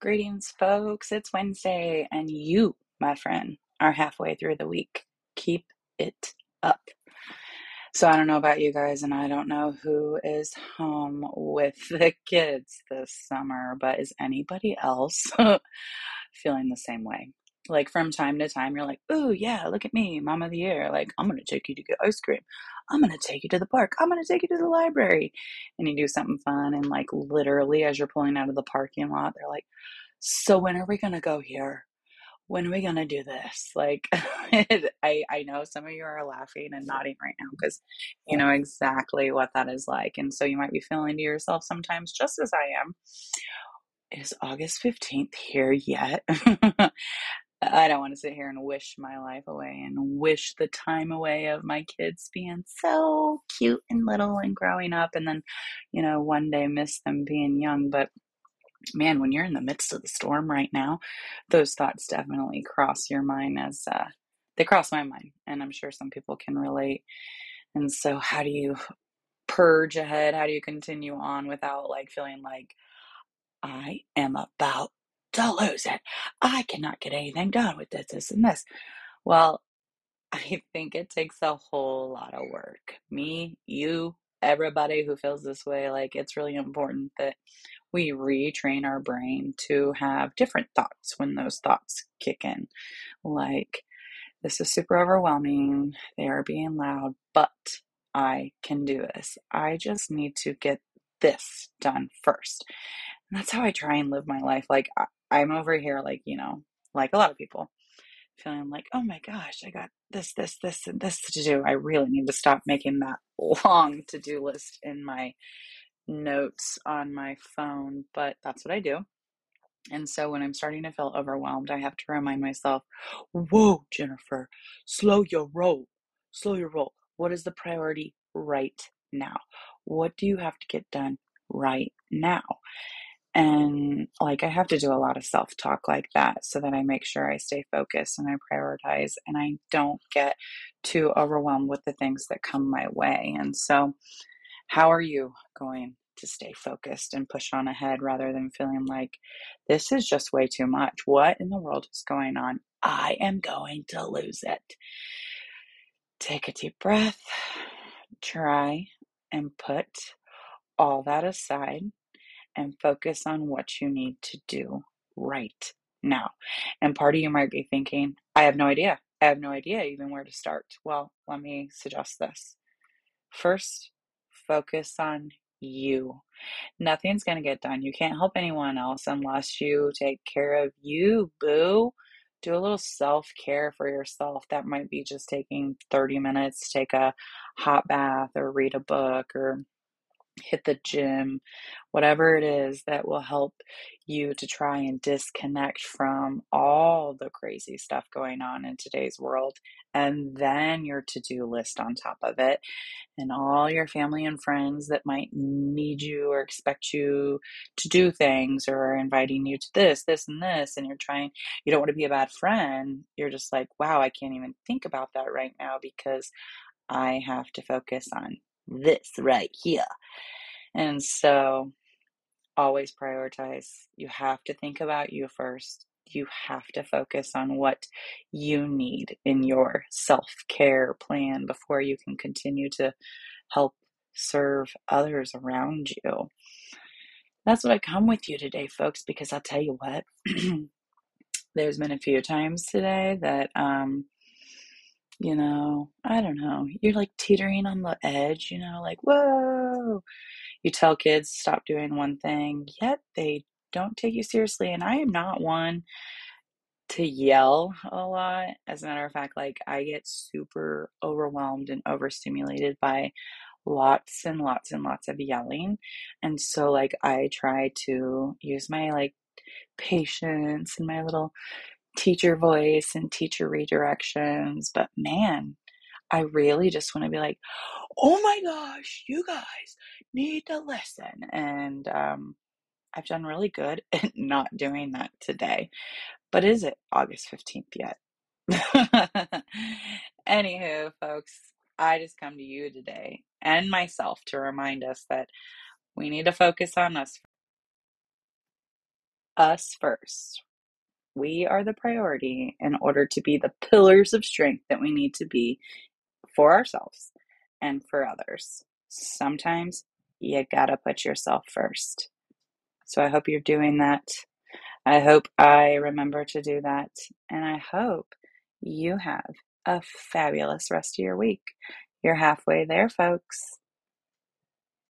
Greetings, folks. It's Wednesday, and you, my friend, are halfway through the week. Keep it up. So, I don't know about you guys, and I don't know who is home with the kids this summer, but is anybody else feeling the same way? Like from time to time, you're like, oh, yeah, look at me, mom of the year. Like, I'm going to take you to get ice cream. I'm going to take you to the park. I'm going to take you to the library. And you do something fun. And like, literally, as you're pulling out of the parking lot, they're like, so when are we going to go here? When are we going to do this? Like, I, I know some of you are laughing and nodding right now because you know exactly what that is like. And so you might be feeling to yourself sometimes, just as I am, is August 15th here yet? I don't want to sit here and wish my life away and wish the time away of my kids being so cute and little and growing up and then, you know, one day miss them being young. But man, when you're in the midst of the storm right now, those thoughts definitely cross your mind as uh, they cross my mind. And I'm sure some people can relate. And so, how do you purge ahead? How do you continue on without like feeling like I am about to lose it? I cannot get anything done with this, this, and this. Well, I think it takes a whole lot of work. Me, you, everybody who feels this way, like it's really important that we retrain our brain to have different thoughts when those thoughts kick in. Like, this is super overwhelming. They are being loud, but I can do this. I just need to get this done first. And that's how I try and live my life. Like, I, am over here, like, you know, like a lot of people, feeling like, oh my gosh, I got this, this, this, and this to do. I really need to stop making that long to do list in my notes on my phone, but that's what I do. And so when I'm starting to feel overwhelmed, I have to remind myself, whoa, Jennifer, slow your roll. Slow your roll. What is the priority right now? What do you have to get done right now? And like, I have to do a lot of self talk like that so that I make sure I stay focused and I prioritize and I don't get too overwhelmed with the things that come my way. And so, how are you going to stay focused and push on ahead rather than feeling like this is just way too much? What in the world is going on? I am going to lose it. Take a deep breath, try and put all that aside and focus on what you need to do right now. And part of you might be thinking, I have no idea. I have no idea even where to start. Well, let me suggest this. First, focus on you. Nothing's going to get done. You can't help anyone else unless you take care of you, boo. Do a little self care for yourself. That might be just taking 30 minutes, take a hot bath or read a book or hit the gym, whatever it is that will help you to try and disconnect from all the crazy stuff going on in today's world. And then your to do list on top of it, and all your family and friends that might need you or expect you to do things or are inviting you to this, this, and this. And you're trying, you don't want to be a bad friend. You're just like, wow, I can't even think about that right now because I have to focus on this right here. And so always prioritize. You have to think about you first. You have to focus on what you need in your self care plan before you can continue to help serve others around you. That's what I come with you today, folks, because I'll tell you what, there's been a few times today that um, you know, I don't know, you're like teetering on the edge, you know, like, whoa. You tell kids stop doing one thing, yet they don't take you seriously. And I am not one to yell a lot. As a matter of fact, like I get super overwhelmed and overstimulated by lots and lots and lots of yelling. And so like I try to use my like patience and my little teacher voice and teacher redirections. But man, I really just want to be like, oh my gosh, you guys need to listen. And um, I've done really good at not doing that today. But is it August 15th yet? Anywho, folks, I just come to you today and myself to remind us that we need to focus on us us first. We are the priority in order to be the pillars of strength that we need to be for ourselves and for others. Sometimes you gotta put yourself first. So I hope you're doing that. I hope I remember to do that. And I hope you have a fabulous rest of your week. You're halfway there, folks.